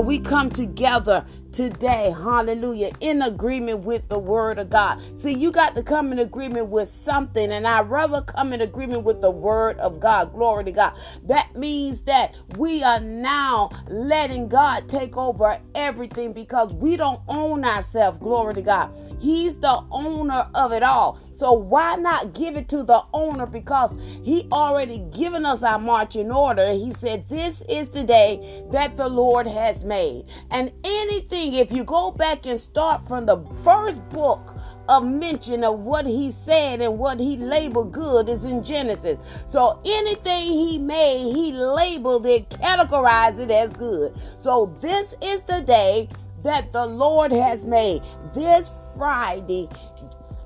we come together today, hallelujah, in agreement with the word of God. See, you got to come in agreement with something, and I'd rather come in agreement with the word of God. Glory to God. That means that we are now letting God take over everything because we don't own ourselves. Glory to God. He's the owner of it all. So why not give it to the owner? Because he already given us our marching order. He said, This is the day that the Lord has made. And anything, if you go back and start from the first book of mention of what he said and what he labeled good is in Genesis. So anything he made, he labeled it, categorized it as good. So this is the day that the Lord has made. This Friday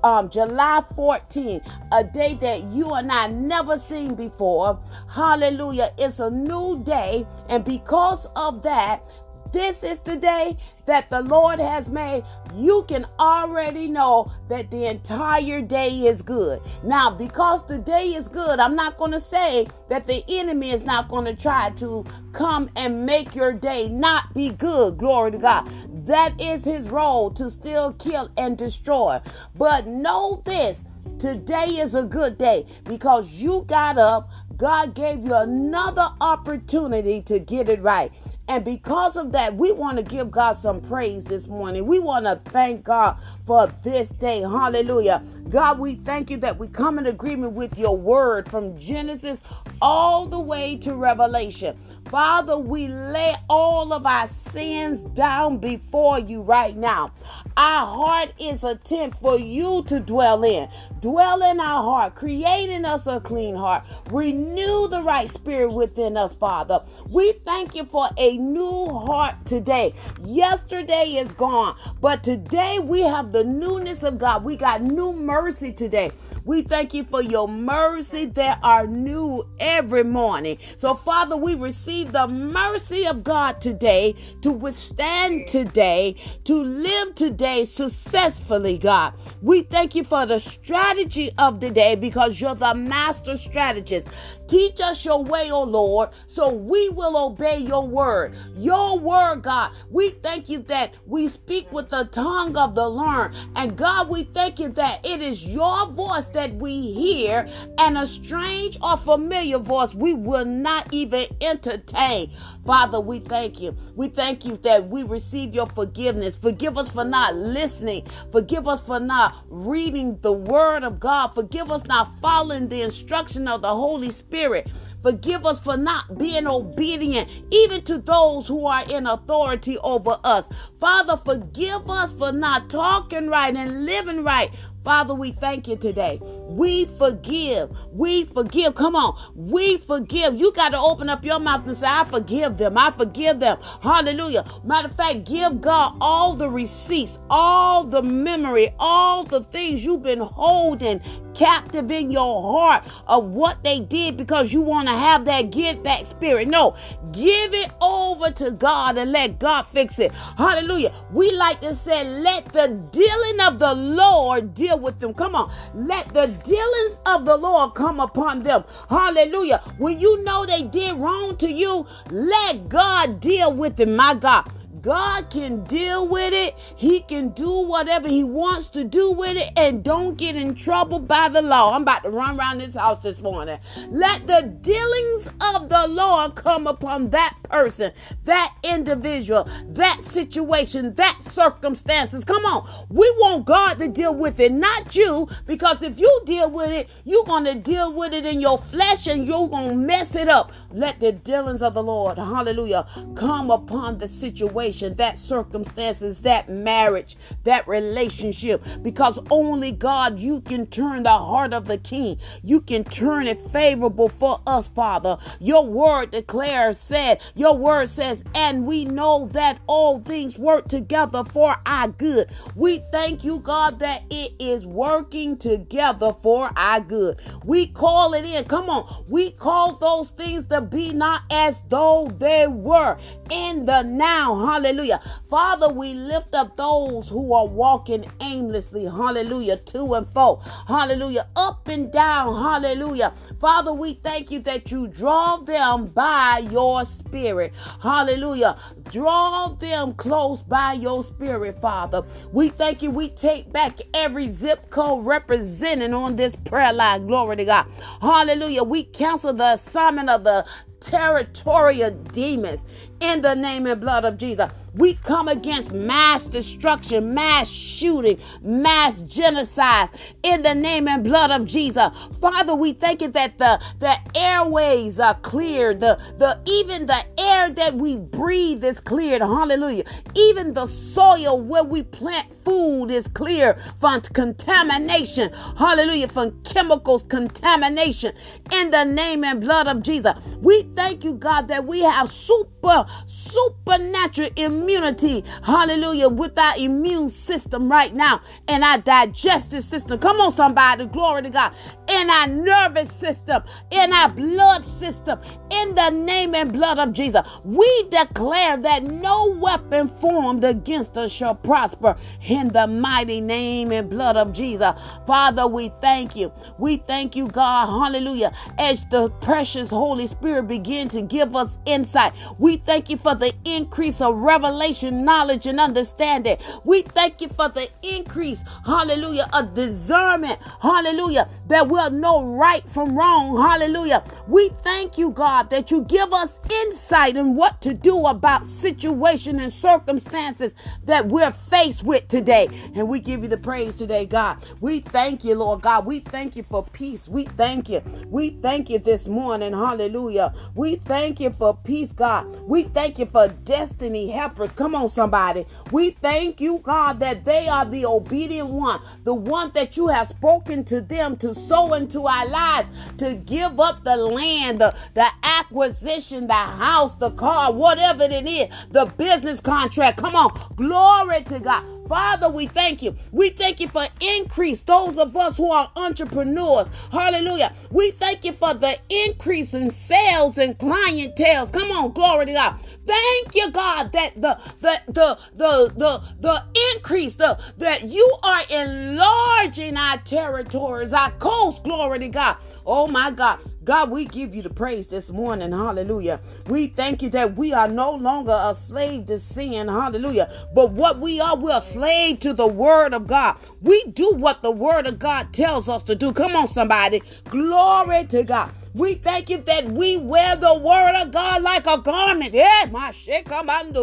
um, July 14, a day that you and I never seen before. Hallelujah. It's a new day. And because of that, this is the day that the Lord has made. You can already know that the entire day is good. Now, because the day is good, I'm not going to say that the enemy is not going to try to come and make your day not be good. Glory to God. That is his role to still kill and destroy. But know this today is a good day because you got up. God gave you another opportunity to get it right. And because of that, we want to give God some praise this morning. We want to thank God for this day. Hallelujah. God, we thank you that we come in agreement with your word from Genesis all the way to Revelation. Father, we lay all of our sins down before you right now. Our heart is a tent for you to dwell in. Dwell in our heart, creating us a clean heart. Renew the right spirit within us, Father. We thank you for a new heart today. Yesterday is gone, but today we have the newness of God. We got new mercy today. We thank you for your mercy that are new every morning. So, Father, we receive the mercy of God today to withstand today, to live today successfully, God. We thank you for the strategy of the day because you're the master strategist. Teach us your way, O Lord, so we will obey your word. Your word, God. We thank you that we speak with the tongue of the learned. And God, we thank you that it is your voice that we hear, and a strange or familiar voice we will not even entertain. Father, we thank you. We thank you that we receive your forgiveness. Forgive us for not listening. Forgive us for not reading the word of God. Forgive us not following the instruction of the Holy Spirit. Forgive us for not being obedient, even to those who are in authority over us. Father, forgive us for not talking right and living right. Father, we thank you today. We forgive. We forgive. Come on. We forgive. You got to open up your mouth and say, I forgive them. I forgive them. Hallelujah. Matter of fact, give God all the receipts, all the memory, all the things you've been holding captive in your heart of what they did because you want to have that give back spirit. No, give it over to God and let God fix it. Hallelujah. We like to say, let the dealing of the Lord deal deal with them. Come on. Let the dealings of the Lord come upon them. Hallelujah. When you know they did wrong to you, let God deal with them, my God. God can deal with it. He can do whatever He wants to do with it and don't get in trouble by the law. I'm about to run around this house this morning. Let the dealings of the Lord come upon that person, that individual, that situation, that circumstances. Come on. We want God to deal with it, not you, because if you deal with it, you're going to deal with it in your flesh and you're going to mess it up. Let the dealings of the Lord, hallelujah, come upon the situation situation, that circumstances, that marriage, that relationship, because only God, you can turn the heart of the king. You can turn it favorable for us, Father. Your word declares, said, your word says, and we know that all things work together for our good. We thank you, God, that it is working together for our good. We call it in. Come on. We call those things to be not as though they were in the now. Hallelujah. Father, we lift up those who are walking aimlessly. Hallelujah. To and fro. Hallelujah. Up and down. Hallelujah. Father, we thank you that you draw them by your spirit. Hallelujah. Draw them close by your spirit, Father. We thank you. We take back every zip code represented on this prayer line. Glory to God. Hallelujah. We cancel the assignment of the territorial demons in the name and blood of Jesus. We come against mass destruction, mass shooting, mass genocide in the name and blood of Jesus. Father, we thank you that the, the airways are cleared. The, the even the air that we breathe is cleared. Hallelujah. Even the soil where we plant food is clear from contamination. Hallelujah. From chemicals contamination in the name and blood of Jesus. We thank you, God, that we have super supernatural immunity, hallelujah, with our immune system right now and our digestive system. Come on, somebody, glory to God. In our nervous system, in our blood system, in the name and blood of Jesus. We declare that no weapon formed against us shall prosper in the mighty name and blood of Jesus. Father, we thank you. We thank you, God, hallelujah, as the precious Holy Spirit begin to give us insight. We thank you for the increase of revelation, knowledge, and understanding. We thank you for the increase, hallelujah, of discernment, hallelujah, that we'll know right from wrong, hallelujah. We thank you, God, that you give us insight in what to do about situation and circumstances that we're faced with today. And we give you the praise today, God. We thank you, Lord God. We thank you for peace. We thank you. We thank you this morning, hallelujah. We thank you for peace, God. We thank you for destiny helpers. Come on, somebody. We thank you, God, that they are the obedient one, the one that you have spoken to them to sow into our lives, to give up the land, the, the acquisition, the house, the car, whatever it is, the business contract. Come on. Glory to God. Father, we thank you. We thank you for increase. Those of us who are entrepreneurs, hallelujah. We thank you for the increase in sales and clientele. Come on, glory to God. Thank you, God, that the the the the the, the increase, the that you are enlarging our territories, our coast, glory to God. Oh my God. God, we give you the praise this morning. Hallelujah. We thank you that we are no longer a slave to sin. Hallelujah. But what we are, we're a slave to the word of God. We do what the word of God tells us to do. Come on, somebody. Glory to God. We thank you that we wear the word of God like a garment. Yeah, my shit, come on,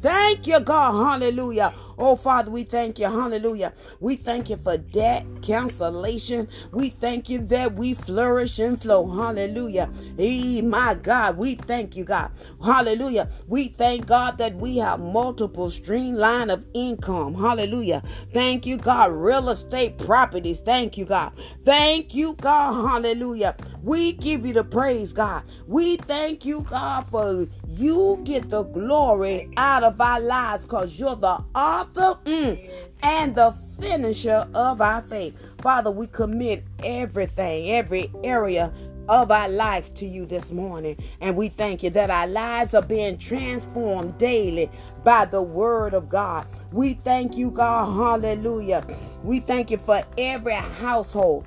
Thank you, God. Hallelujah. Oh, Father, we thank you. Hallelujah. We thank you for debt cancellation. We thank you that we flourish and flow. Hallelujah. Hey, my God, we thank you, God. Hallelujah. We thank God that we have multiple streamline of income. Hallelujah. Thank you, God. Real estate properties. Thank you, God. Thank you, God. Hallelujah. We give you the praise, God. We thank you, God, for you get the glory out of our lives because you're the author mm, and the finisher of our faith. Father, we commit everything, every area of our life to you this morning. And we thank you that our lives are being transformed daily by the word of God. We thank you, God. Hallelujah. We thank you for every household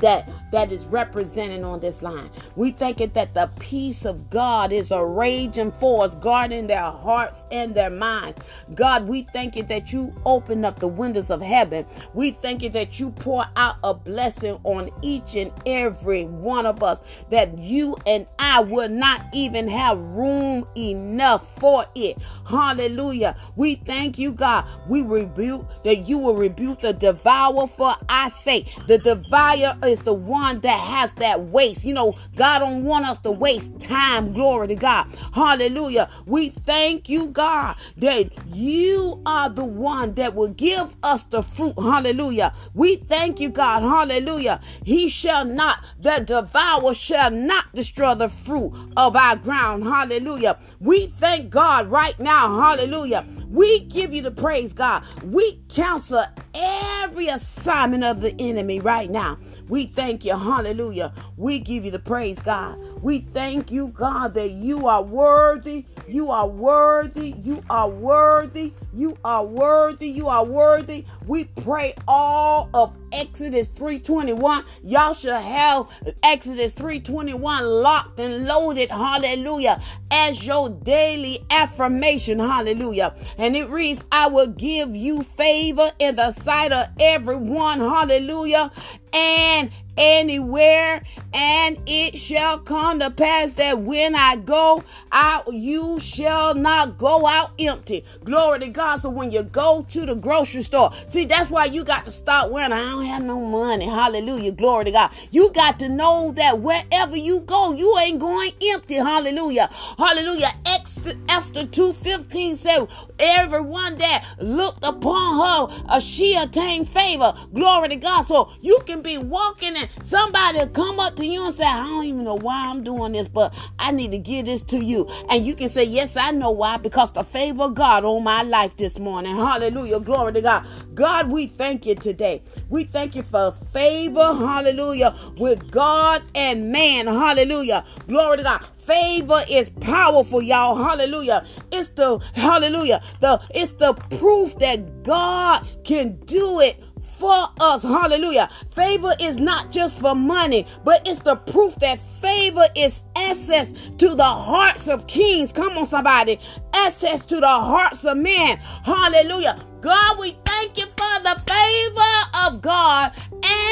that that is represented on this line. We thank it that the peace of God is a raging force guarding their hearts and their minds. God, we thank you that you open up the windows of heaven. We thank you that you pour out a blessing on each and every one of us that you and I will not even have room enough for it. Hallelujah. We thank you, God. We rebuke that you will rebuke the devourer for our sake. the devourer is the one that has that waste. You know, God don't want us to waste time. Glory to God. Hallelujah. We thank you, God, that you are the one that will give us the fruit. Hallelujah. We thank you, God. Hallelujah. He shall not, the devourer shall not destroy the fruit of our ground. Hallelujah. We thank God right now. Hallelujah. We give you the praise, God. We counsel every assignment of the enemy right now. We thank you. Hallelujah. We give you the praise, God. We thank you, God, that you are worthy. You are worthy. You are worthy. You are worthy. You are worthy. We pray all of Exodus 321. Y'all should have Exodus 321 locked and loaded. Hallelujah. As your daily affirmation. Hallelujah. And it reads, I will give you favor in the sight of everyone. Hallelujah. And anywhere, and it shall come to pass that when I go out, you shall not go out empty. Glory to God. So when you go to the grocery store, see, that's why you got to start wearing, I don't have no money. Hallelujah. Glory to God. You got to know that wherever you go, you ain't going empty. Hallelujah. Hallelujah. Esther 2.15 said, everyone that looked upon her, uh, she attained favor. Glory to God. So you can be walking and somebody come up to you and say, I don't even know why I'm doing this, but I need to give this to you. And you can say, Yes, I know why, because the favor of God on my life this morning. Hallelujah. Glory to God. God, we thank you today. We thank you for favor. Hallelujah. With God and man. Hallelujah. Glory to God favor is powerful y'all hallelujah it's the hallelujah the it's the proof that god can do it for us. Hallelujah. Favor is not just for money, but it's the proof that favor is access to the hearts of kings. Come on, somebody. Access to the hearts of men. Hallelujah. God, we thank you for the favor of God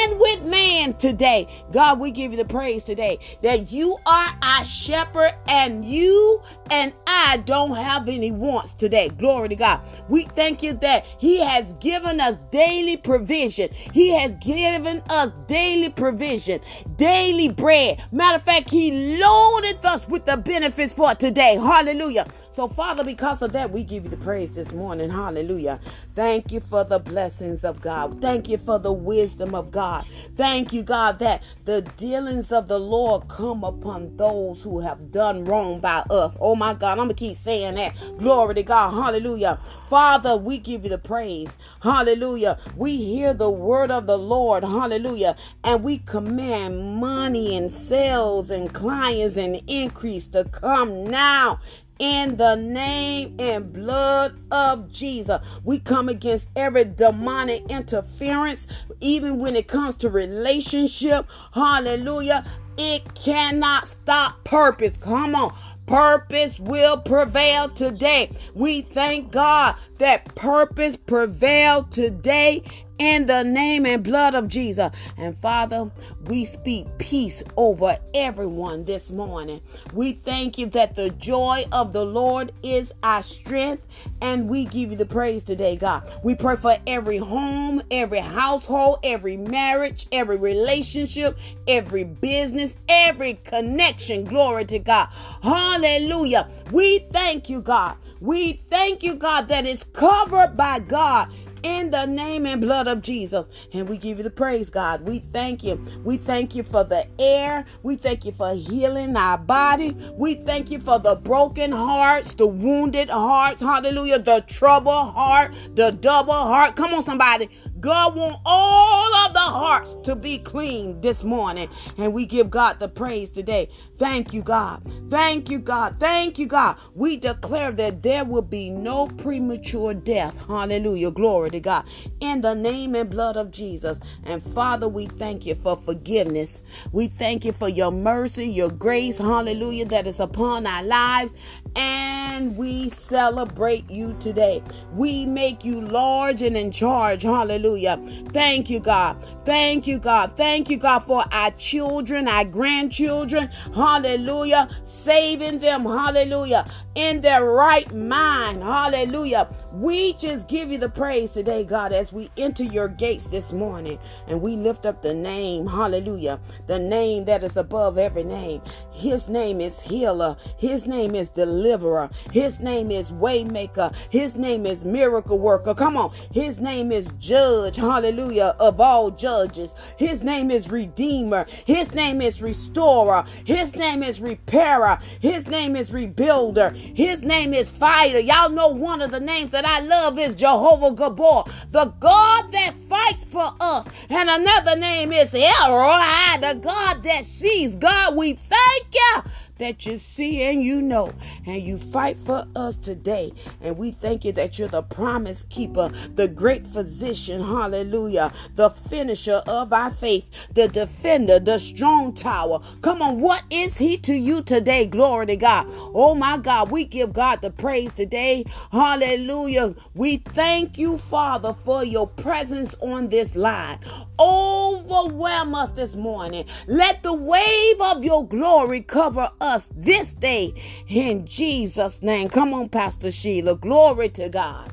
and with man today. God, we give you the praise today that you are our shepherd and you and I don't have any wants today. Glory to God. We thank you that He has given us daily provision. He has given us daily provision, daily bread. Matter of fact, He loaded us with the benefits for today. Hallelujah. So, Father, because of that, we give you the praise this morning. Hallelujah. Thank you for the blessings of God. Thank you for the wisdom of God. Thank you, God, that the dealings of the Lord come upon those who have done wrong by us. Oh, my God, I'm going to keep saying that. Glory to God. Hallelujah. Father, we give you the praise. Hallelujah. We hear the word of the Lord. Hallelujah. And we command money and sales and clients and increase to come now in the name and blood of Jesus. We come against every demonic interference, even when it comes to relationship. Hallelujah. It cannot stop purpose. Come on. Purpose will prevail today. We thank God that purpose prevailed today in the name and blood of Jesus. And Father, we speak peace over everyone this morning. We thank you that the joy of the Lord is our strength, and we give you the praise today, God. We pray for every home, every household, every marriage, every relationship, every business, every connection. Glory to God. Hallelujah. We thank you, God. We thank you, God, that is covered by God in the name and blood of Jesus. And we give you the praise, God. We thank you. We thank you for the air. We thank you for healing our body. We thank you for the broken hearts, the wounded hearts. Hallelujah. The trouble heart, the double heart. Come on, somebody. God want all of the hearts to be clean this morning. And we give God the praise today. Thank you, God. Thank you, God. Thank you, God. We declare that there will be no premature death. Hallelujah. Glory to God. In the name and blood of Jesus. And Father, we thank you for forgiveness. We thank you for your mercy, your grace. Hallelujah. That is upon our lives. And we celebrate you today. We make you large and in charge. Hallelujah. Hallelujah. Thank you, God. Thank you, God. Thank you, God, for our children, our grandchildren. Hallelujah. Saving them. Hallelujah. In their right mind. Hallelujah. We just give you the praise today, God, as we enter your gates this morning and we lift up the name. Hallelujah. The name that is above every name. His name is healer. His name is deliverer. His name is waymaker. His name is miracle worker. Come on. His name is judge hallelujah, of all judges. His name is Redeemer. His name is Restorer. His name is Repairer. His name is Rebuilder. His name is Fighter. Y'all know one of the names that I love is Jehovah Gibbor, the God that fights for us. And another name is El Roi, the God that sees. God, we thank you that you see and you know, and you fight for us today. And we thank you that you're the promise keeper, the great physician, hallelujah, the finisher of our faith, the defender, the strong tower. Come on, what is he to you today? Glory to God. Oh my God, we give God the praise today. Hallelujah. We thank you, Father, for your presence on this line. Overwhelm us this morning. Let the wave of your glory cover us us this day in Jesus' name. Come on, Pastor Sheila. Glory to God.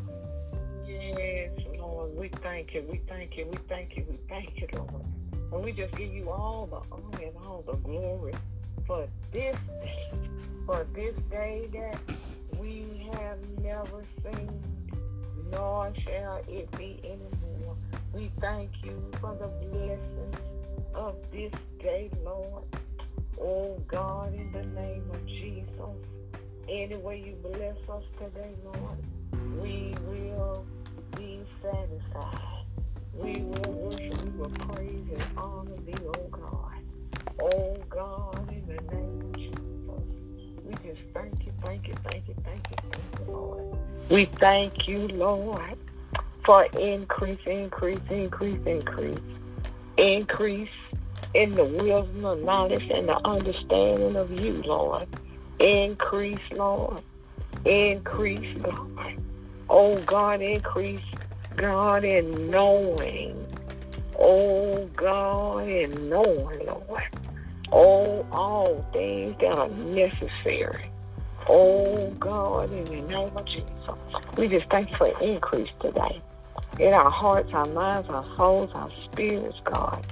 Yes, Lord. We thank you. We thank you. We thank you. We thank you, Lord. And we just give you all the honor and all the glory for this day, for this day that we have never seen, nor shall it be anymore. We thank you for the blessings of this day, Lord. Oh God, in the name of Jesus, any way you bless us today, Lord, we will be satisfied. We will worship, we will praise and honor thee, oh God. Oh God, in the name of Jesus, we just thank you, thank you, thank you, thank you, thank you, Lord. We thank you, Lord, for increase, increase, increase, increase, increase in the wisdom of knowledge and the understanding of you, Lord. Increase, Lord. Increase, Lord. Oh, God, increase, God, in knowing. Oh, God, in knowing, Lord. Oh, all things that are necessary. Oh, God, in the name of Jesus. We just thank you for increase today. In our hearts, our minds, our souls, our spirits, God.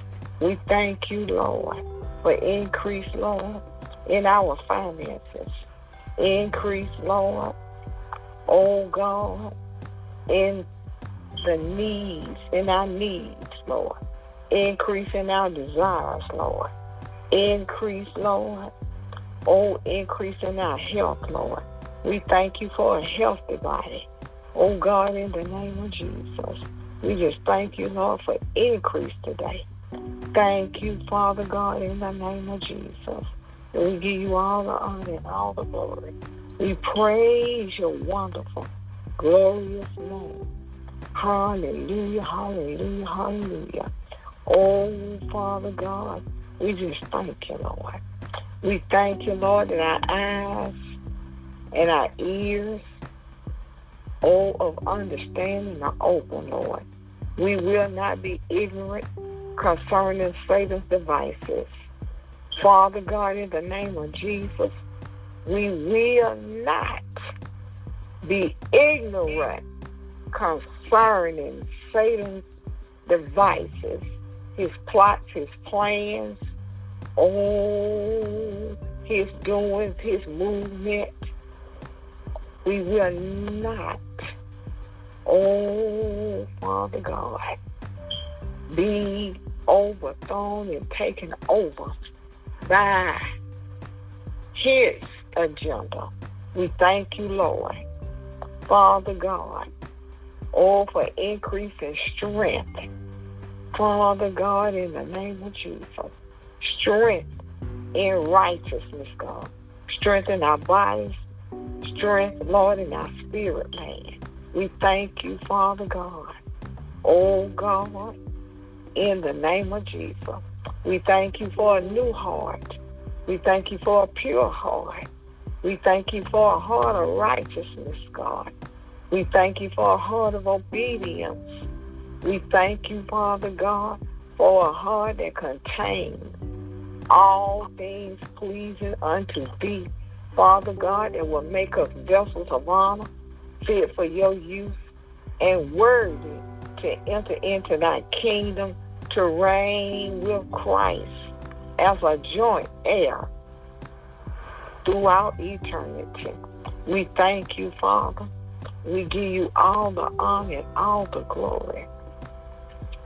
We thank you, Lord, for increase, Lord, in our finances. Increase, Lord, oh God, in the needs, in our needs, Lord. Increase in our desires, Lord. Increase, Lord. Oh, increase in our health, Lord. We thank you for a healthy body. Oh, God, in the name of Jesus. We just thank you, Lord, for increase today. Thank you, Father God, in the name of Jesus. We give you all the honor and all the glory. We praise your wonderful, glorious name. Hallelujah, hallelujah, hallelujah. Oh, Father God, we just thank you, Lord. We thank you, Lord, that our eyes and our ears, all of understanding are open, Lord. We will not be ignorant concerning Satan's devices. Father God, in the name of Jesus, we will not be ignorant concerning Satan's devices, his plots, his plans, oh, his doings, his movement. We will not, oh, Father God, be overthrown and taken over by his agenda. We thank you, Lord. Father God, all for increasing strength. Father God, in the name of Jesus, strength in righteousness, God. Strengthen our bodies, strength, Lord, in our spirit, man. We thank you, Father God. Oh, God, in the name of Jesus. We thank you for a new heart. We thank you for a pure heart. We thank you for a heart of righteousness, God. We thank you for a heart of obedience. We thank you, Father God, for a heart that contains all things pleasing unto thee, Father God, that will make us vessels of honor, fit for your use, and worthy to enter into thy kingdom to reign with Christ as a joint heir throughout eternity. We thank you, Father. We give you all the honor and all the glory.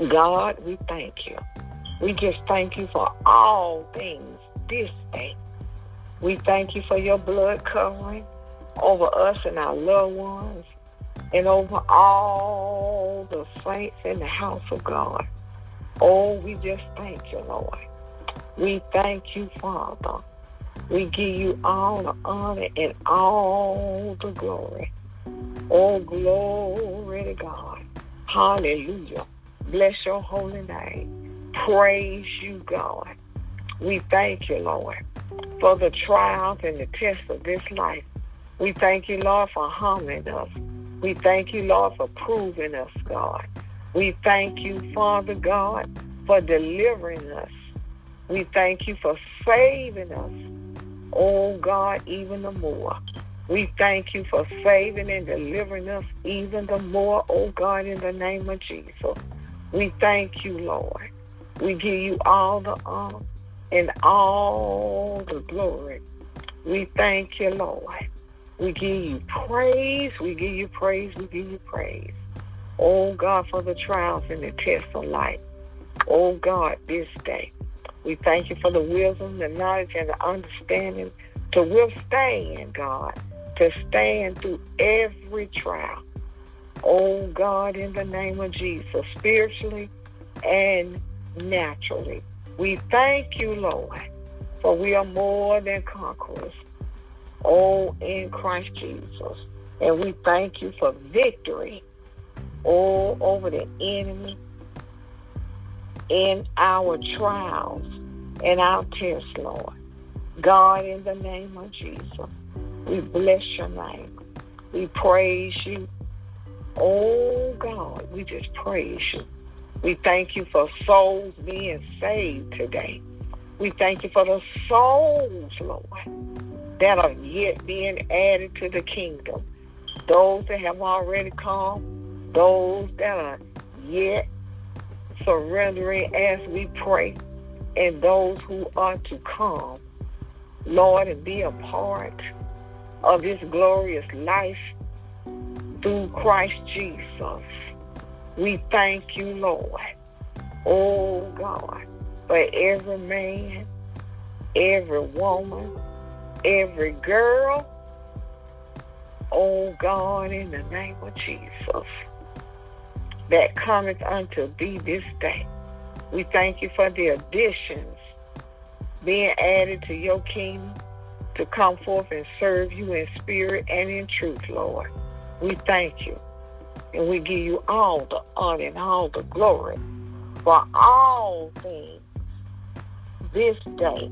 God, we thank you. We just thank you for all things this day. We thank you for your blood covering over us and our loved ones. and over all the saints in the house of God. Oh, we just thank you, Lord. We thank you, Father. We give you all the honor and all the glory. Oh, glory to God. Hallelujah. Bless your holy name. Praise you, God. We thank you, Lord, for the trials and the tests of this life. We thank you, Lord, for humbling us. We thank you, Lord, for proving us, God. We thank you, Father God, for delivering us. We thank you for saving us, oh God, even the more. We thank you for saving and delivering us even the more, oh God, in the name of Jesus. We thank you, Lord. We give you all the honor and all the glory. We thank you, Lord. We give you praise. We give you praise. We give you praise. Oh God, for the trials and the tests of life. Oh God, this day. We thank you for the wisdom, the knowledge, and the understanding to withstand, God, to stand through every trial. Oh God, in the name of Jesus, spiritually and naturally. We thank you, Lord, for we are more than conquerors. Oh, in Christ Jesus. And we thank you for victory all over the enemy in our trials and our tests, Lord. God, in the name of Jesus, we bless your name. We praise you. Oh, God, we just praise you. We thank you for souls being saved today. We thank you for the souls, Lord, that are yet being added to the kingdom. Those that have already come, those that are yet surrendering as we pray, and those who are to come, Lord, and be a part of this glorious life through Christ Jesus. We thank you, Lord. Oh, God, for every man, every woman, every girl, oh, God, in the name of Jesus, that cometh unto thee this day. We thank you for the additions being added to your kingdom to come forth and serve you in spirit and in truth, Lord. We thank you. And we give you all the honor and all the glory for all things this day.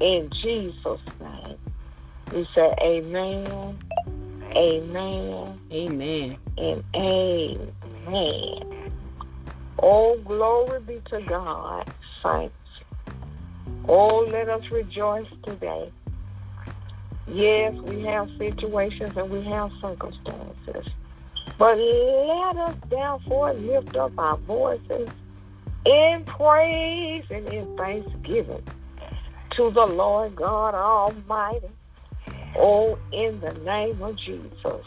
In Jesus' name. We say amen, amen, Amen. and amen. Oh, glory be to God, saints. Oh, let us rejoice today. Yes, we have situations and we have circumstances. But let us therefore lift up our voices in praise and in thanksgiving to the Lord God Almighty. Oh, in the name of Jesus.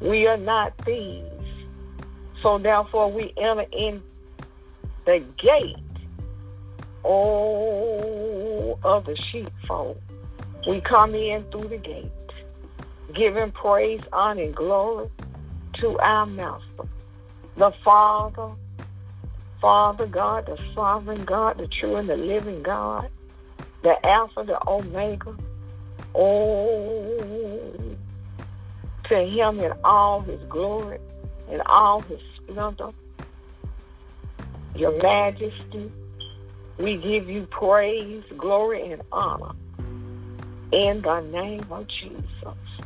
We are not thieves. So therefore we enter in the gate, oh, of the sheepfold. We come in through the gate, giving praise, honor, and glory to our Master, the Father, Father God, the sovereign God, the true and the living God, the Alpha, the Omega. Oh, to him in all his glory and all his splendor, your majesty. We give you praise, glory, and honor in the name of Jesus.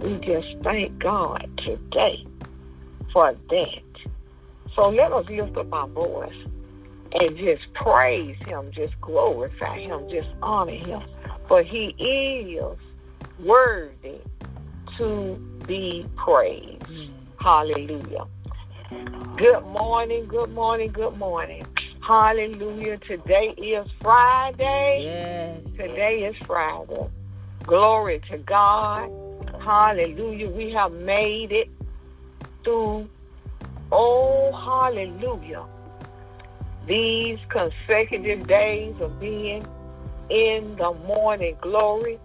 We just thank God today for that. So let us lift up our voice and just praise him, just glorify him, just honor him. For he is worthy to be praised. Hallelujah. Good morning, good morning, good morning. Hallelujah. Today is Friday. Yes. Today is Friday. Glory to God. Hallelujah. We have made it through, oh, hallelujah, these consecutive days of being in the morning glory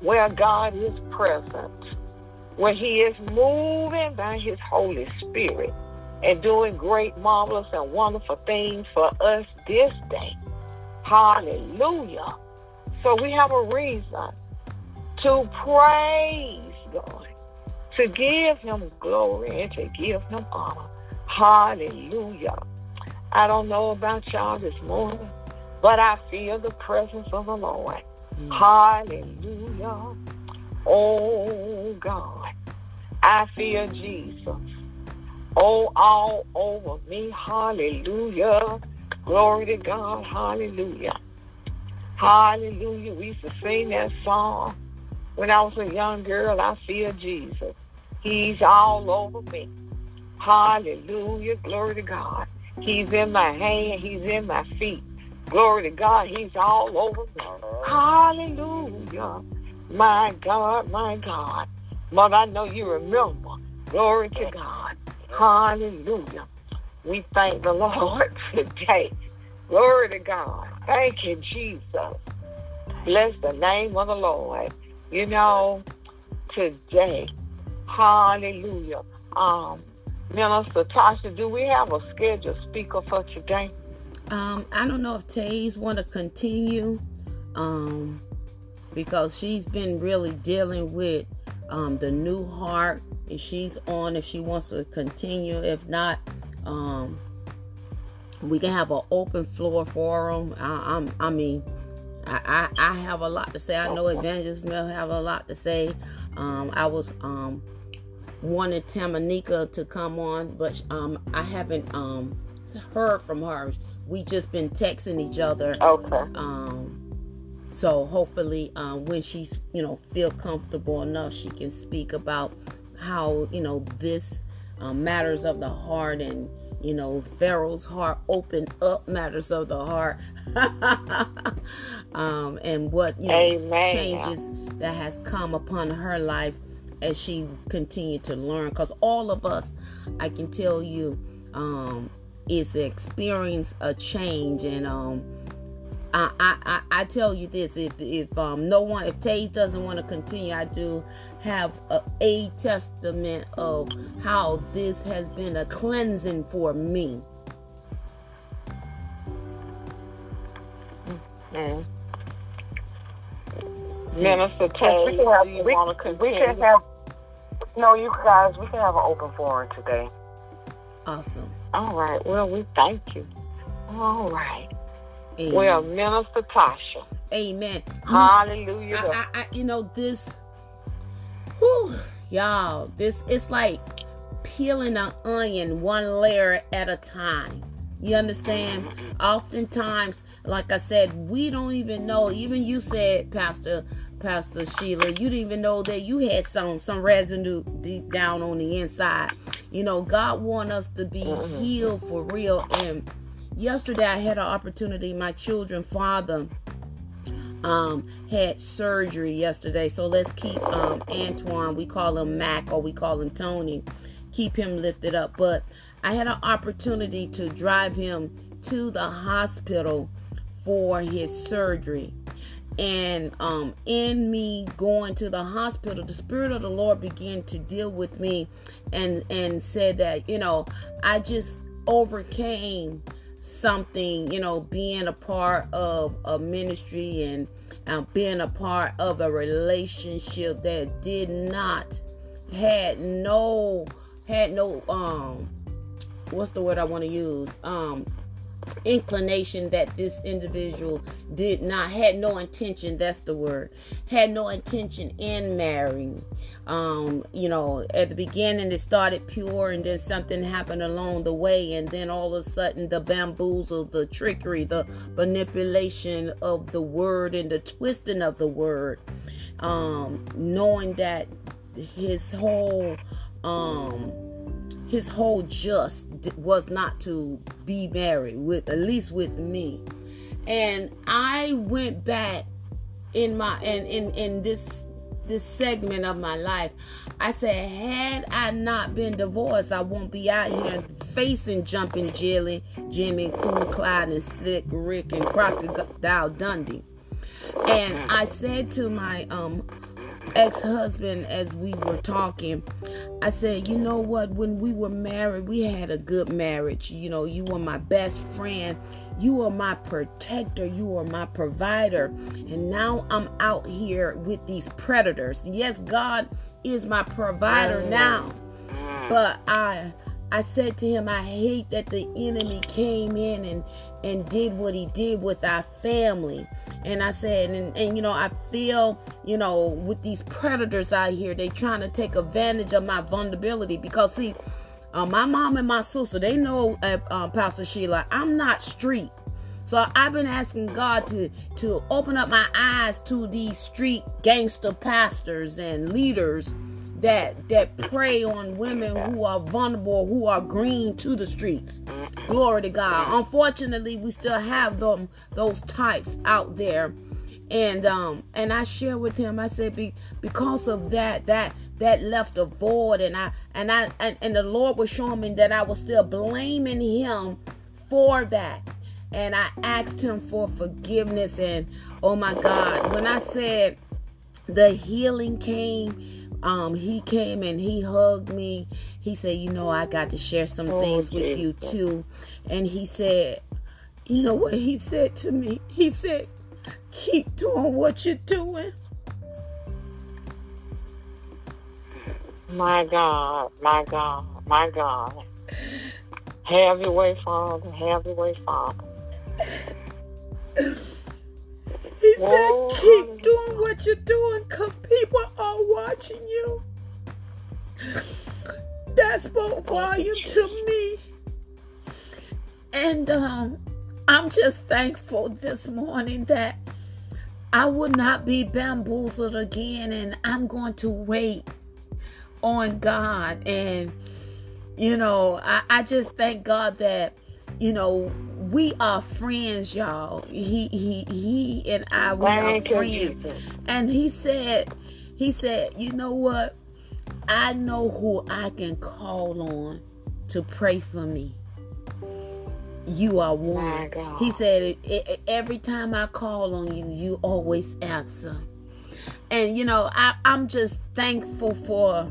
where God is present. When He is moving by His Holy Spirit and doing great, marvelous, and wonderful things for us this day. Hallelujah. So we have a reason to praise God, to give Him glory, and to give Him honor. Hallelujah. I don't know about y'all this morning, but I feel the presence of the Lord. Mm. Hallelujah. Oh God. I feel Jesus. Oh, all over me. Hallelujah. Glory to God. Hallelujah. Hallelujah. We used to sing that song when I was a young girl. I feel Jesus. He's all over me. Hallelujah. Glory to God. He's in my hand. He's in my feet. Glory to God. He's all over me. Hallelujah. My God, my God. Mother, I know you remember. Glory to God. Hallelujah. We thank the Lord today. Glory to God. Thank you, Jesus. Bless the name of the Lord. You know, today, hallelujah. Um, Minister Tasha, do we have a scheduled speaker for today? Um, I don't know if Taze want to continue, um, because she's been really dealing with um, the new heart. If she's on, if she wants to continue, if not, um, we can have an open floor forum. I, I'm, I mean, I, I, I have a lot to say. I know Evangelist Mel have a lot to say. Um, I was um wanted Tamanika to come on, but um, I haven't um, heard from her. We just been texting each other. Okay. Um, so hopefully, um, when she's you know feel comfortable enough, she can speak about how you know this um, matters of the heart and you know Pharaoh's heart opened up matters of the heart, um, and what you know, changes that has come upon her life as she continued to learn. Because all of us i can tell you um is experience a change and um I, I, I tell you this if if um no one if Taze doesn't want to continue I do have a, a testament of how this has been a cleansing for me. Mm-hmm. Minister Taze, we can have, do you we, want to continue? We can have, no, you guys, we can have an open forum today. Awesome. All right. Well, we thank you. All right. Amen. Well, Minister Tasha. Amen. Hallelujah. I, I, I, you know, this, whew, y'all, this, it's like peeling an onion one layer at a time. You understand? Oftentimes, like I said, we don't even know. Even you said, Pastor Pastor Sheila, you didn't even know that you had some some residue deep down on the inside. You know, God want us to be mm-hmm. healed for real. And yesterday, I had an opportunity. My children' father um had surgery yesterday so let's keep um antoine we call him mac or we call him tony keep him lifted up but I had an opportunity to drive him to the hospital for his surgery. And um, in me going to the hospital, the Spirit of the Lord began to deal with me and, and said that, you know, I just overcame something, you know, being a part of a ministry and um, being a part of a relationship that did not, had no, had no, um, what's the word I want to use? Um, inclination that this individual did not had no intention that's the word had no intention in marrying. Um you know at the beginning it started pure and then something happened along the way and then all of a sudden the bamboozle the trickery the manipulation of the word and the twisting of the word um knowing that his whole um his whole just was not to be married with at least with me. And i went back in my and in in this this segment of my life. I said had i not been divorced i won't be out here facing jumping jilly jimmy cool clyde and slick rick and crocodile dundee. And i said to my um ex-husband as we were talking i said you know what? When we were married we had a good marriage. You know you were my best friend. You are my protector. You are my provider. And now i'm out here with these predators. Yes god is my provider mm. now. Mm. But i i said to him i hate that the enemy came in and and did what he did with our family and I said, and, and you know, I feel, you know, with these predators out here, they trying to take advantage of my vulnerability because see, uh, my mom and my sister, they know, uh, uh, Pastor Sheila, I'm not street. So I've been asking God to to open up my eyes to these street gangster pastors and leaders that that prey on women who are vulnerable, who are green to the streets. Glory to God. Unfortunately, we still have them those types out there. And um and I share with him, I said, Be, because of that, that that left a void and I and I and, and the Lord was showing me that I was still blaming him for that. And I asked him for forgiveness and oh my God, when I said the healing came um he came and he hugged me. He said you know i got to share some oh, things with you too. And he said you know what he said to me? He said keep doing what you're doing my god my god my god. Have your way father. Have your way father he Whoa. said, keep doing what you're doing because people are watching you. That spoke volume to me. And um, I'm just thankful this morning that I would not be bamboozled again and I'm going to wait on God. And, you know, I, I just thank God that, you know, we are friends, y'all. He he he and I we are friends. And he said, he said, you know what? I know who I can call on to pray for me. You are one. He said, every time I call on you, you always answer. And you know, I, I'm just thankful for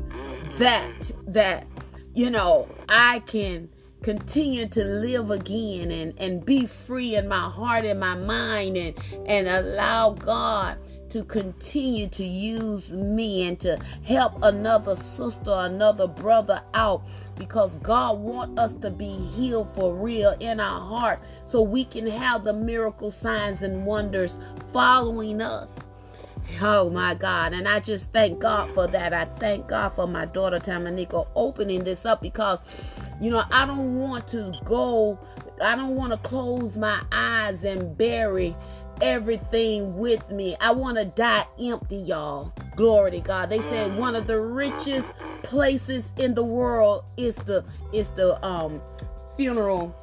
that. That you know, I can continue to live again and, and be free in my heart and my mind and, and allow God to continue to use me and to help another sister, another brother out because God wants us to be healed for real in our heart so we can have the miracle signs and wonders following us. Oh my God. And I just thank God for that. I thank God for my daughter Tamanika opening this up because you know, I don't want to go, I don't want to close my eyes and bury everything with me. I want to die empty, y'all. Glory to God. They said one of the richest places in the world is the is the um funeral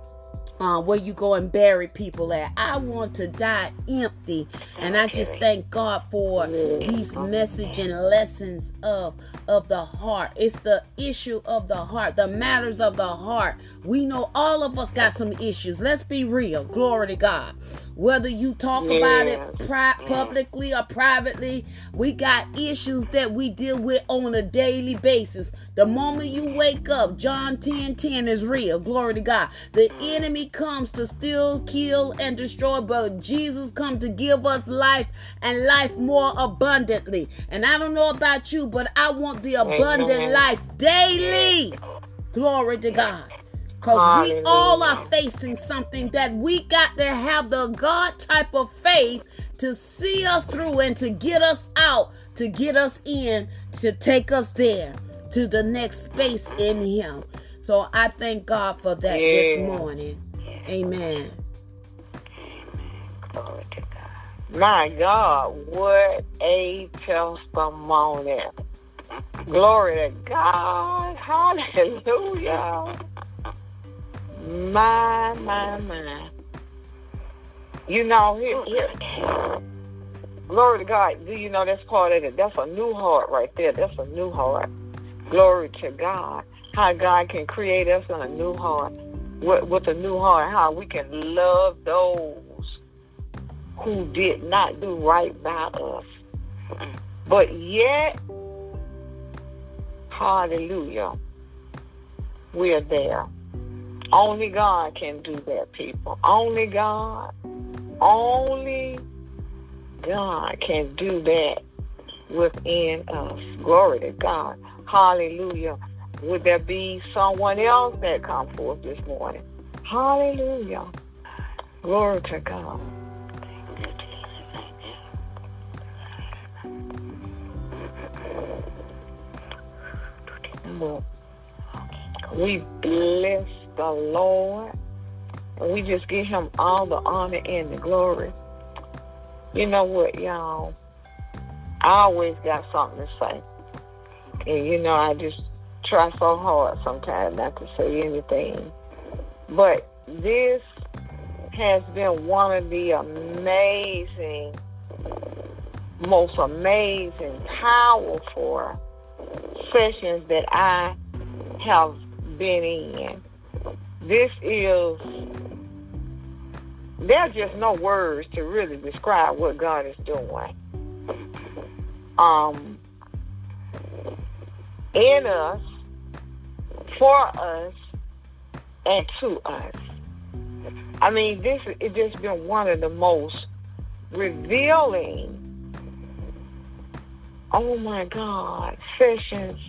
uh, where you go and bury people at. I want to die empty. And I just thank God for these message and lessons of, of the heart. It's the issue of the heart, the matters of the heart. We know all of us got some issues. Let's be real. Glory to God. Whether you talk about it pri- publicly or privately, we got issues that we deal with on a daily basis. The moment you wake up, John 10 10 is real. Glory to God. The enemy comes to steal, kill, and destroy, but Jesus comes to give us life and life more abundantly. And I don't know about you, but I want the abundant life daily. Glory to God. Because we all are facing something that we got to have the God type of faith to see us through and to get us out, to get us in, to take us there to the next space in Him. So I thank God for that yeah. this morning. Amen. Glory to God. My God, what a testimony. Glory to God. Hallelujah. My, my, my. You know, here, here. Glory to God. Do you know that's part of it? That's a new heart right there. That's a new heart. Glory to God. How God can create us in a new heart. With, a new heart. How we can love those who did not do right by us. But yet, hallelujah, we are there. Only God can do that, people. Only God. Only God can do that within us. Glory to God. Hallelujah. Would there be someone else that come forth this morning? Hallelujah. Glory to God. We bless the Lord. And we just give him all the honor and the glory. You know what, y'all? I always got something to say. And you know, I just try so hard sometimes not to say anything. But this has been one of the amazing, most amazing, powerful sessions that I have been in. This is, there's just no words to really describe what God is doing. Um, in us, for us, and to us. I mean, this has just been one of the most revealing, oh my God, sessions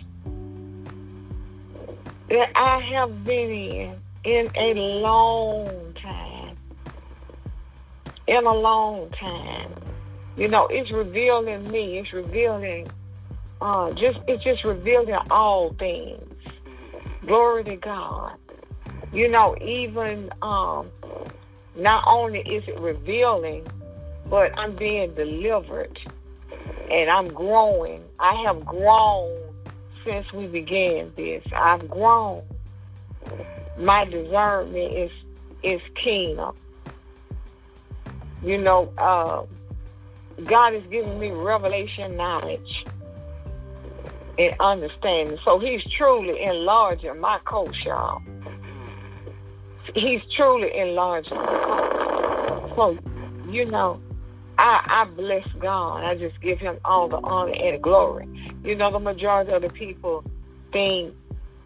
that I have been in in a long time. In a long time. You know, it's revealing me. It's revealing, uh, just it's just revealing all things. Glory to God. You know, even um, not only is it revealing, but I'm being delivered and I'm growing. I have grown since we began this. I've grown. My discernment is is keener. You know, uh, God is giving me revelation knowledge and understanding. So He's truly enlarging my coach, y'all. He's truly enlarging. So, you know, I, I bless God. I just give him all the honor and glory. You know, the majority of the people think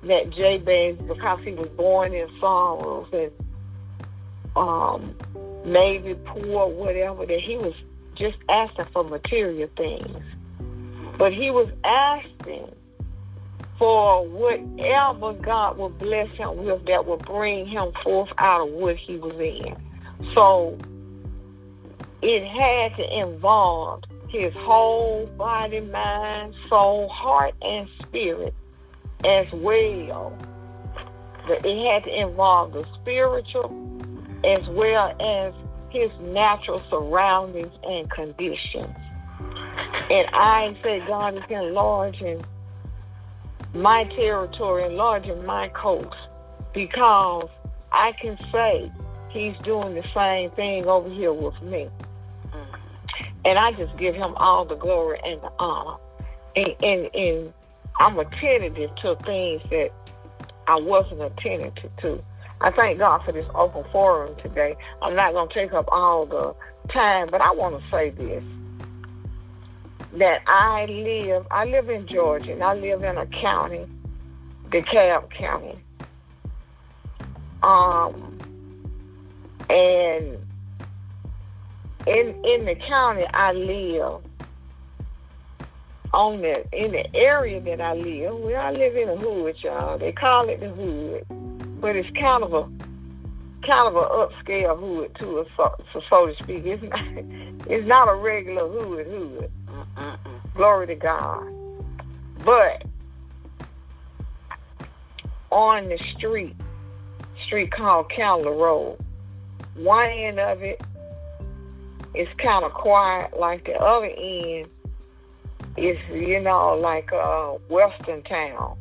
that Jabez, because he was born in sorrows and um, maybe poor, whatever, that he was just asking for material things. But he was asking for whatever God would bless him with that would bring him forth out of what he was in. So it had to involve his whole body, mind, soul, heart, and spirit as well. It had to involve the spiritual as well as his natural surroundings and conditions. And I say God is enlarging my territory, enlarging my coast, because I can say he's doing the same thing over here with me. And I just give him all the glory and the honor. And, and, and I'm attentive to things that I wasn't attentive to. I thank God for this open forum today. I'm not going to take up all the time, but I want to say this. That I live, I live in Georgia, and I live in a county, DeKalb County. Um, and in in the county I live, on the in the area that I live, where I live in a hood, y'all. They call it the hood, but it's kind of a kind of an upscale hood too, so, so to speak. It's not it's not a regular hood hood. Glory to God. But on the street, street called Candler Road, one end of it it's kind of quiet. Like the other end is, you know, like a western town.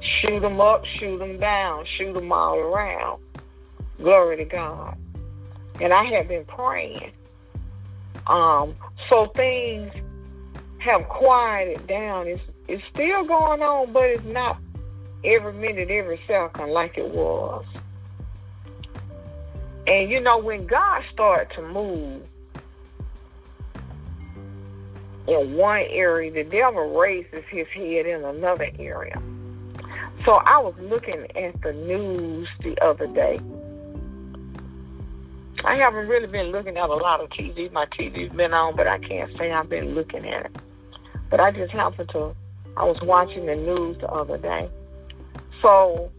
Shoot them up, shoot them down, shoot them all around. Glory to God. And I have been praying. Um, so things have quieted down. It's it's still going on, but it's not every minute, every second like it was. And you know, when God started to move, in one area, the devil raises his head in another area. So I was looking at the news the other day. I haven't really been looking at a lot of TV. My TV's been on, but I can't say I've been looking at it. But I just happened to, I was watching the news the other day. So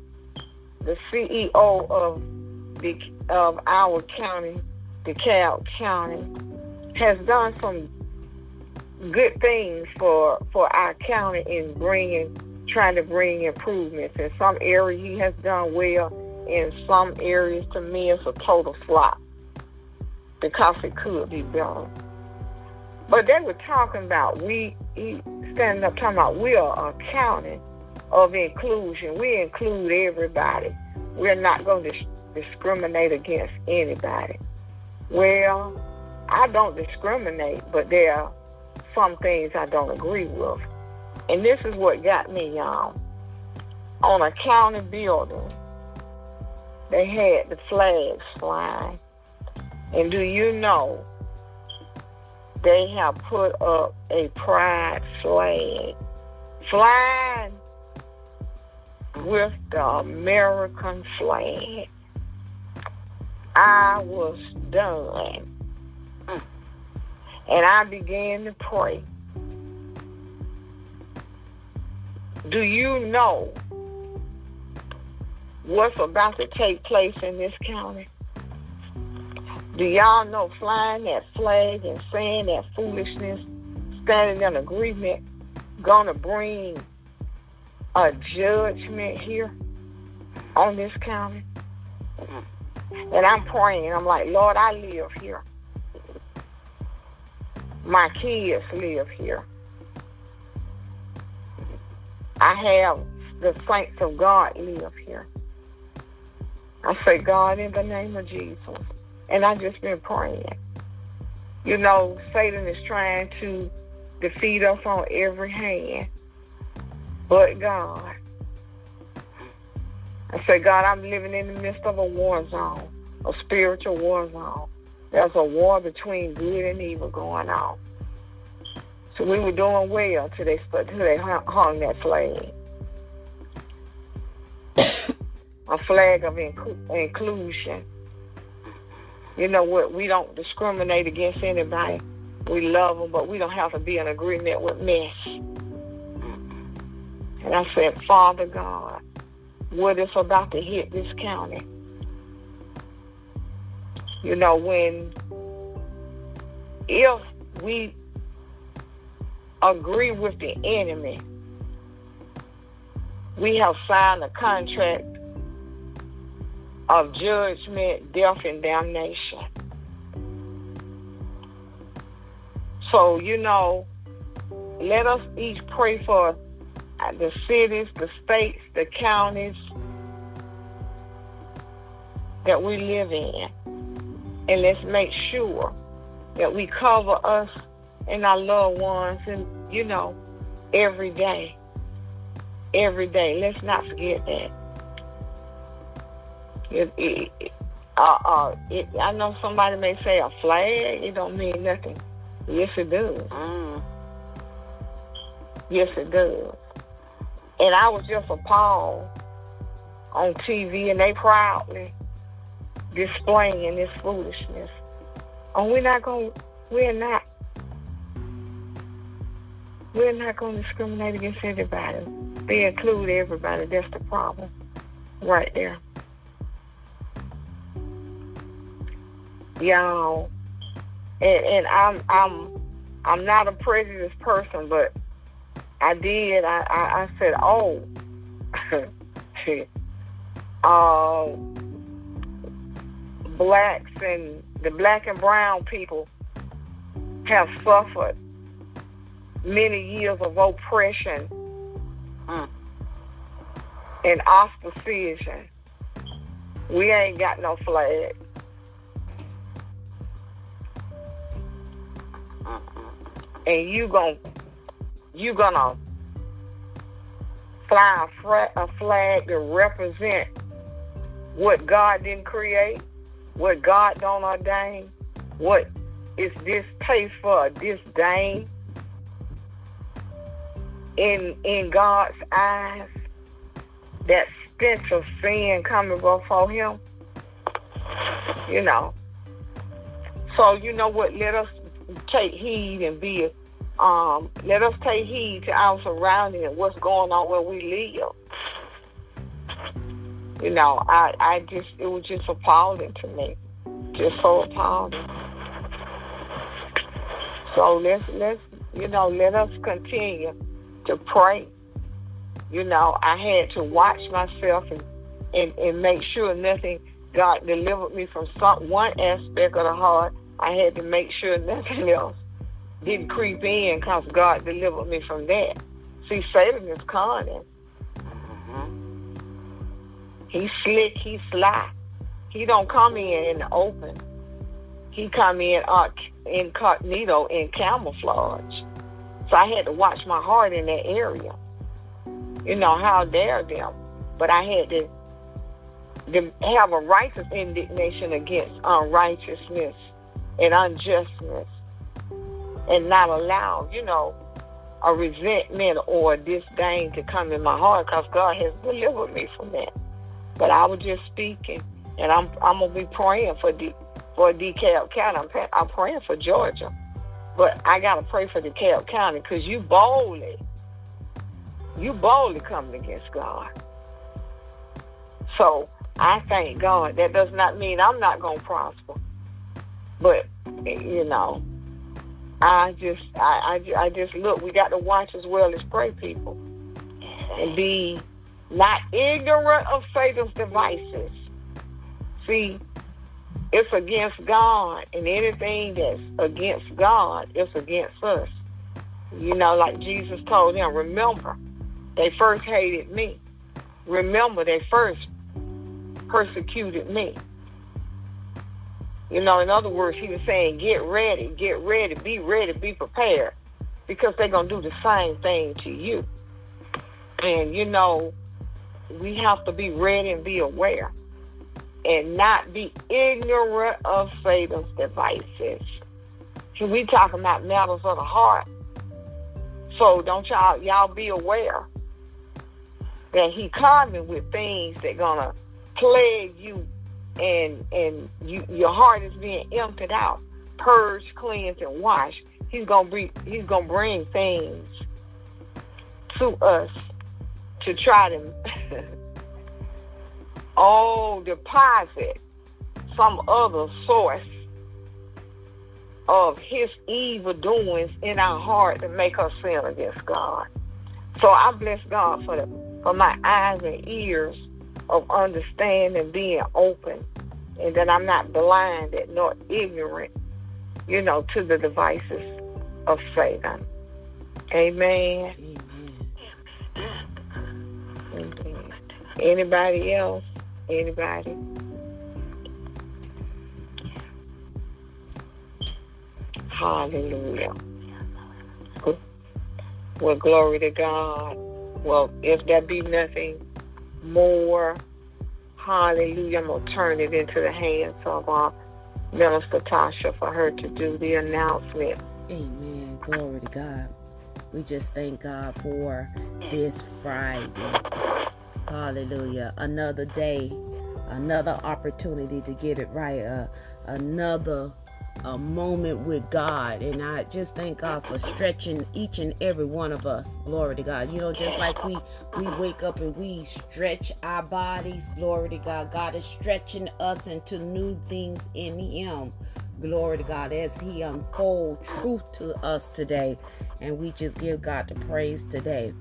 the CEO of the of our county, DeKalb County, has done some good things for for our county in bringing, trying to bring improvements. In some areas, he has done well. In some areas, to me, it's a total flop because it could be better. But they were talking about we he standing up talking about we are a county of inclusion. We include everybody. We're not going to discriminate against anybody. Well, I don't discriminate, but there are some things I don't agree with. And this is what got me, y'all. On a county building, they had the flags flying. And do you know they have put up a pride flag flying with the American flag. I was done. And I began to pray. Do you know what's about to take place in this county? Do y'all know flying that flag and saying that foolishness, standing in agreement, gonna bring a judgment here on this county? And I'm praying. I'm like, Lord, I live here. My kids live here. I have the saints of God live here. I say, God, in the name of Jesus, and I just been praying. You know, Satan is trying to defeat us on every hand. But God. I say, God, I'm living in the midst of a war zone, a spiritual war zone. There's a war between good and evil going on. So we were doing well till they, till they hung that flag. a flag of inclusion you know what? We don't discriminate against anybody. We love them, but we don't have to be in agreement with mess. And I said, Father God, what is about to hit this county? You know, when, if we agree with the enemy, we have signed a contract of judgment, death, and damnation. So, you know, let us each pray for the cities, the states, the counties that we live in. And let's make sure that we cover us and our loved ones and, you know, every day. Every day. Let's not forget that. It, it, uh, uh, it, I know somebody may say a flag. It don't mean nothing. Yes, it does. Mm. Yes, it does. And I was just appalled on TV, and they proudly displaying this foolishness. And we're not going. We're not. We're not going to discriminate against anybody. They include everybody. That's the problem, right there. y'all. And, and I'm I'm I'm not a prejudiced person, but I did. I I, I said, oh, uh, blacks and the black and brown people have suffered many years of oppression mm. and ostracism. We ain't got no flag. and you going you gonna fly a, fra- a flag to represent what God didn't create, what God don't ordain, what is distaste for disdain in in God's eyes, that stench of sin coming before Him. You know. So you know what? Let us take heed and be. Um, let us take heed to our surroundings and what's going on where we live. You know, I, I just, it was just appalling to me. Just so appalling. So let's, let's, you know, let us continue to pray. You know, I had to watch myself and, and, and make sure nothing, God delivered me from some, one aspect of the heart. I had to make sure nothing else didn't creep in because God delivered me from that. See, Satan is cunning. He's slick, he's sly. He don't come in in the open. He come in uh, incognito in camouflage. So I had to watch my heart in that area. You know, how dare them. But I had to, to have a righteous indignation against unrighteousness and unjustness and not allow, you know, a resentment or a disdain to come in my heart because God has delivered me from that. But I was just speaking, and I'm I'm gonna be praying for D, for DeKalb County. I'm, I'm praying for Georgia, but I gotta pray for the DeKalb County because you boldly, you boldly coming against God. So I thank God. That does not mean I'm not gonna prosper, but you know, I just I I, I just look. We got to watch as well as pray, people, and be not ignorant of Satan's devices. See, it's against God, and anything that's against God is against us. You know, like Jesus told them, remember, they first hated me. Remember, they first persecuted me. You know, in other words, he was saying, get ready, get ready, be ready, be prepared, because they're going to do the same thing to you. And, you know, we have to be ready and be aware and not be ignorant of Satan's devices. See, we talking about matters of the heart. So don't y'all y'all be aware that he coming with things that gonna plague you and and you, your heart is being emptied out, purged, cleansed, and washed. He's gonna bring he's gonna bring things to us to try to oh deposit some other source of his evil doings in our heart to make us sin against God. So I bless God for the, for my eyes and ears of understanding being open and that I'm not blinded nor ignorant, you know, to the devices of Satan. Amen. Anybody else? Anybody? Hallelujah. Well, glory to God. Well, if there be nothing more, hallelujah, I'm going to turn it into the hands of our Minister Tasha for her to do the announcement. Amen. Glory to God. We just thank God for this Friday. Hallelujah. Another day, another opportunity to get it right, uh, another a moment with God. And I just thank God for stretching each and every one of us. Glory to God. You know, just like we we wake up and we stretch our bodies, glory to God. God is stretching us into new things in Him. Glory to God as He unfold truth to us today. And we just give God the praise today.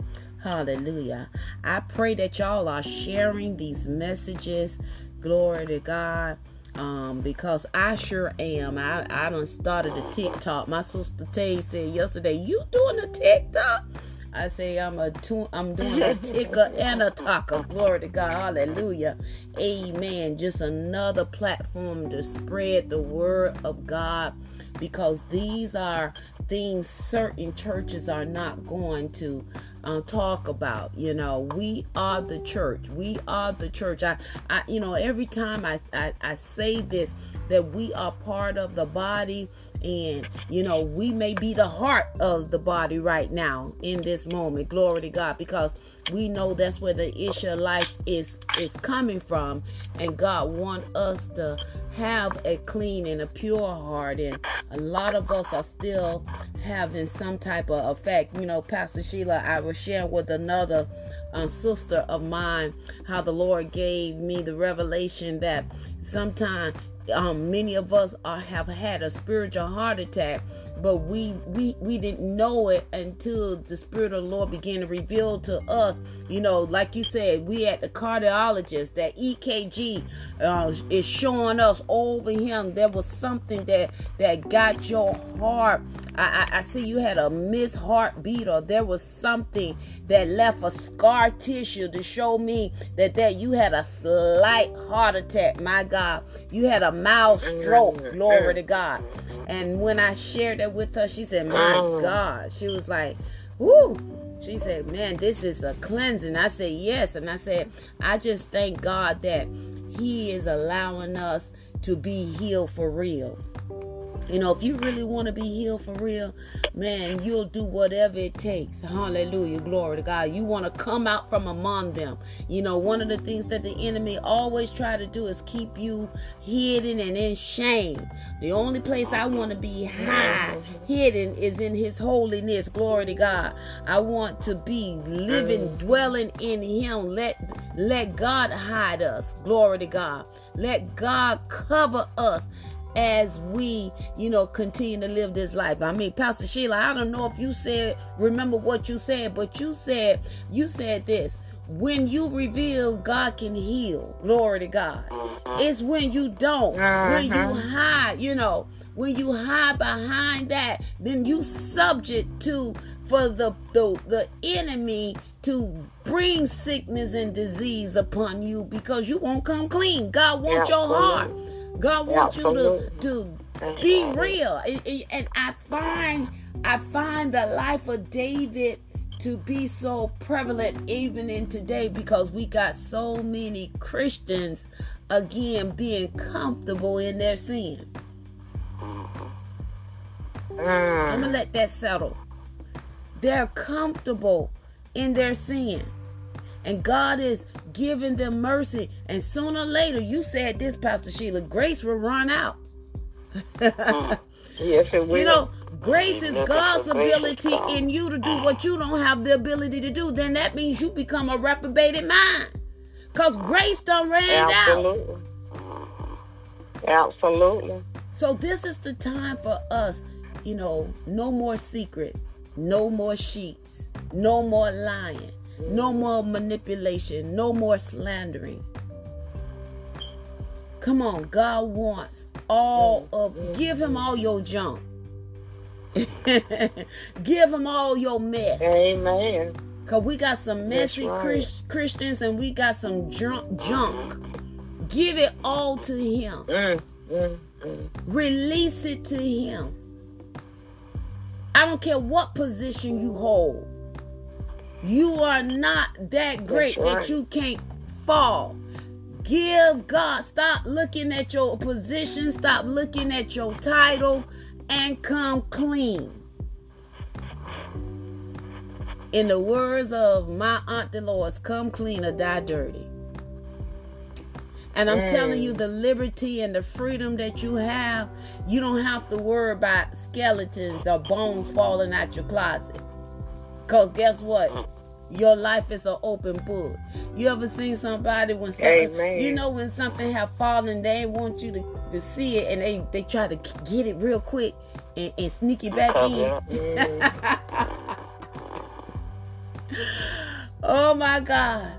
Hallelujah. I pray that y'all are sharing these messages. Glory to God. Um, because I sure am. I, I done started a TikTok. My sister Tay said yesterday, You doing a TikTok? I say I'm a tu- I'm doing a ticker and a talker. Glory to God. Hallelujah. Amen. Just another platform to spread the word of God because these are things certain churches are not going to um, talk about. You know, we are the church. We are the church. I, I you know, every time I, I, I say this, that we are part of the body And, you know, we may be the heart of the body right now in this moment. Glory to God. Because we know that's where the issue of life is is coming from. And God want us to have a clean and a pure heart. And a lot of us are still having some type of effect. You know, Pastor Sheila, I was sharing with another um, sister of mine how the Lord gave me the revelation that sometimes um, many of us are, have had a spiritual heart attack but we we we didn't know it until the spirit of the lord began to reveal to us you know like you said we at the cardiologist that ekg uh, is showing us over him. There was something that that got your heart I, I, I see you had a missed heartbeat or there was something that left a scar tissue to show me that that you had a slight heart attack my god you had a mild stroke mm-hmm. glory to mm-hmm. god and when I shared that with her, she said, My oh. God. She was like, Whoo. She said, Man, this is a cleansing. I said, Yes. And I said, I just thank God that He is allowing us to be healed for real. You know, if you really want to be healed for real, man, you'll do whatever it takes. Hallelujah. Glory to God. You want to come out from among them. You know, one of the things that the enemy always try to do is keep you hidden and in shame. The only place I want to be high, hidden is in his holiness. Glory to God. I want to be living, dwelling in him. Let let God hide us. Glory to God. Let God cover us as we, you know, continue to live this life. I mean, Pastor Sheila, I don't know if you said, remember what you said, but you said, you said this. When you reveal, God can heal. Glory to God. It's when you don't, uh-huh. when you uh-huh. hide, you know, when you hide behind that, then you subject to for the the, the enemy to bring sickness and disease upon you because you won't come clean. God wants yeah, your heart. God wants you to to be real, and I find I find the life of David to be so prevalent even in today because we got so many Christians again being comfortable in their sin. Mm-hmm. I'm gonna mm. let that settle. They're comfortable in their sin. And God is giving them mercy. And sooner or later, you said this, Pastor Sheila, grace will run out. Yes, it will. You know, grace is God's ability in you to do what you don't have the ability to do. Then that means you become a reprobated mind. Because grace done ran Absolutely. out. Absolutely. So this is the time for us, you know, no more secret, no more sheets, no more lying, no more manipulation. No more slandering. Come on, God wants all of give him all your junk. give him all your mess. Amen. Cause we got some messy right. Christ- Christians and we got some junk junk. Give it all to him. Mm, mm, mm. Release it to him. I don't care what position you hold. You are not that great right. that you can't fall. Give God, stop looking at your position, stop looking at your title, and come clean. In the words of my Aunt Dolores, come clean or die dirty. And I'm mm. telling you, the liberty and the freedom that you have, you don't have to worry about skeletons or bones falling out your closet. Because guess what? Your life is an open book. You ever seen somebody when something, Amen. you know, when something have fallen, they want you to, to see it and they, they try to get it real quick and, and sneak it back in. oh my God.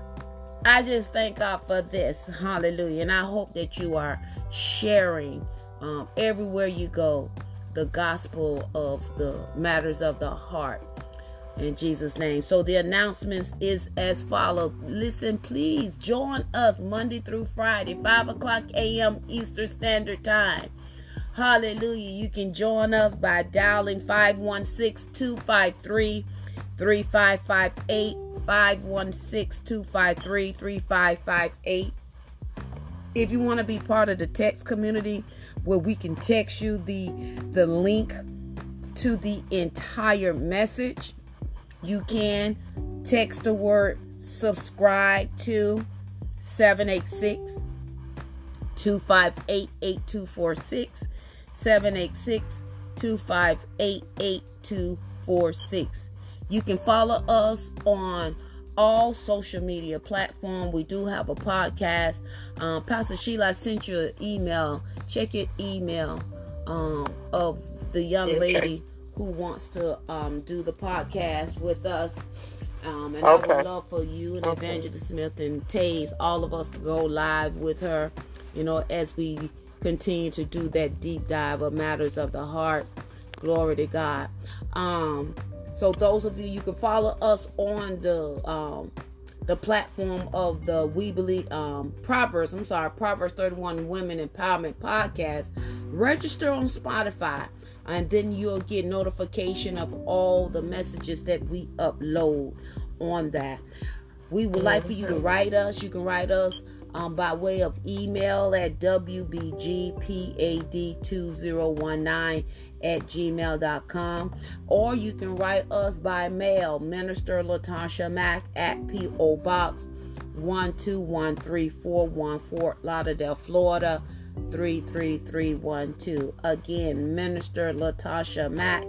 I just thank God for this. Hallelujah. And I hope that you are sharing um, everywhere you go the gospel of the matters of the heart in Jesus' name. So the announcements is as follows. Listen, please join us Monday through Friday, 5 o'clock a.m. Eastern Standard Time. Hallelujah. You can join us by dialing 516 253 3558. 516 253 3558. If you want to be part of the text community, where we can text you the the link to the entire message. You can text the word subscribe to 786 258 8246. 786 258 8246. You can follow us on all social media platform. We do have a podcast. Um, Pastor Sheila sent you an email. Check your email um, of the young lady who wants to um, do the podcast with us. Um, and Okay. I would love for you and Okay. Evangelist Smith and Taze, all of us to go live with her, you know, as we continue to do that deep dive of matters of the heart. Glory to God. Um, so those of you, you can follow us on the um, the platform of the We Believe um, Proverbs. I'm sorry, Proverbs 31 Women Empowerment Podcast. Register on Spotify, and then you'll get notification of all the messages that we upload on that. We would like for you to write us. You can write us um, by way of email at wbgpad2019 at gmail.com or you can write us by mail minister latasha mack at po box 1213414 fort lauderdale florida 33312 again minister latasha mack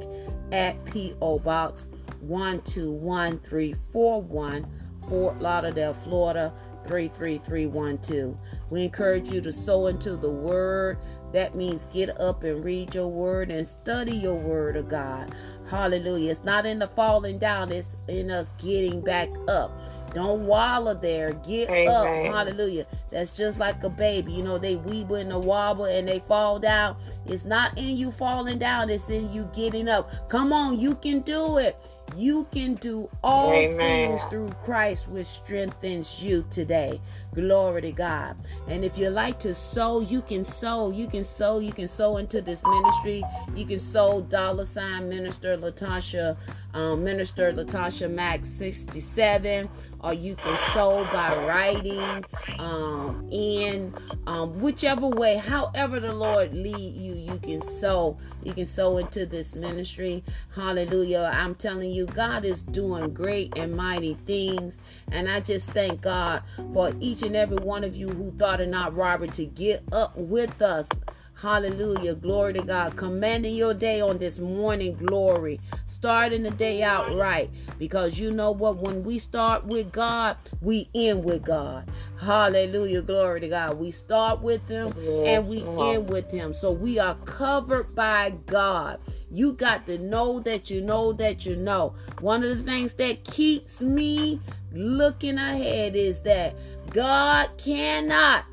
at po box 121341 fort lauderdale florida 33312 we encourage you to sow into the word that means get up and read your word and study your word of God. Hallelujah. It's not in the falling down, it's in us getting back up. Don't wallow there. Get Amen. up. Hallelujah. That's just like a baby. You know, they weeble and the wobble and they fall down. It's not in you falling down, it's in you getting up. Come on, you can do it. You can do all Amen. things through Christ, which strengthens you today. Glory to God. And if you like to sow, you can sow. You can sow. You can sow into this ministry. You can sow dollar sign minister Latasha, um, minister Latasha Max 67. Or you can sow by writing um, in um, whichever way, however the Lord lead you, you can sow. You can sow into this ministry. Hallelujah. I'm telling you, God is doing great and mighty things. And I just thank God for each and every one of you who thought it not robert to get up with us. Hallelujah. Glory to God. Commanding your day on this morning, glory. Starting the day out right. Because you know what? When we start with God, we end with God. Hallelujah. Glory to God. We start with Him and we end with Him. So we are covered by God. You got to know that you know that you know. One of the things that keeps me looking ahead is that God cannot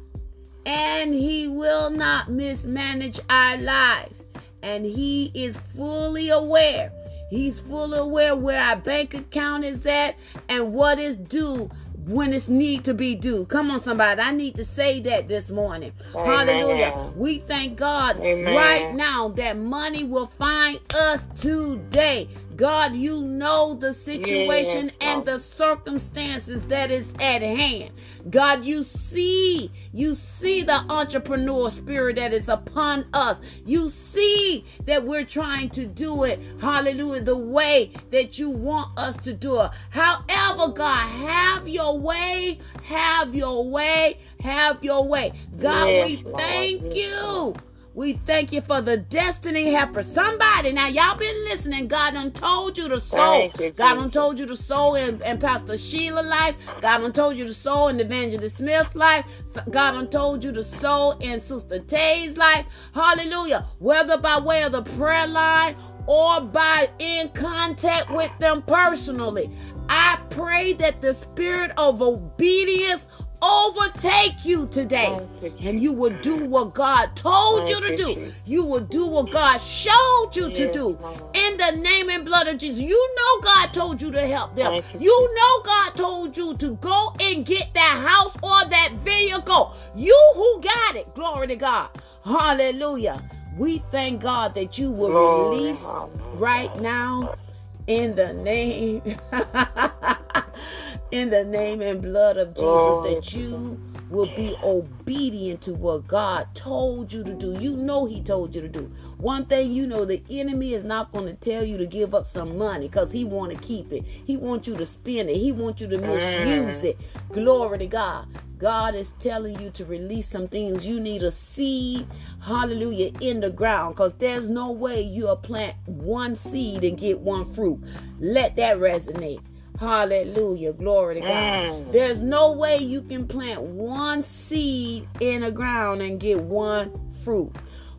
and he will not mismanage our lives. And he is fully aware. He's fully aware where our bank account is at and what is due when it's need to be due. Come on, somebody. I need to say that this morning. Amen. Hallelujah. We thank God Amen. right now that money will find us today. God, you know the situation Yes, and the circumstances that is at hand. God, you see, you see the entrepreneur spirit that is upon us. You see that we're trying to do it, hallelujah, the way that you want us to do it. However, God, have your way, have your way, have your way. God, Yes, we thank you. We thank you for the destiny helper. Somebody, now y'all been listening. God done told you to sow. You, God done told you to sow in, in Pastor Sheila life. God done told you to sow in Evangelist Smith life. God done told you to sow in Sister Tay's life. Hallelujah. Whether by way of the prayer line or by in contact with them personally. I pray that the spirit of obedience overtake you today and you will do what God told you to do. You will do what God showed you to do. In the name and blood of Jesus. You know God told you to help them. You, know God told you to go and get that house or that vehicle. You who got it. Glory to God. Hallelujah. We thank God that you will release right now in the name in the name and blood of Jesus Glory that oh. you will be obedient to what God told you to do. You know He told you to do. One thing you know, the enemy is not going to tell you to give up some money because he want to keep it. He wants you to spend it. He wants you to misuse mm. it. Glory to God. God is telling you to release some things. You need a seed, hallelujah, in the ground because there's no way you'll plant one seed and get one fruit. Let that resonate. Hallelujah. Glory to God. Mm. There's no way you can plant one seed in the ground and get one fruit.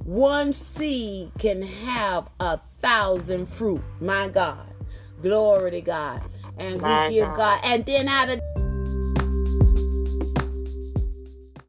One seed can have a thousand fruit. My God. Glory to God. And we My give God. God. And then out of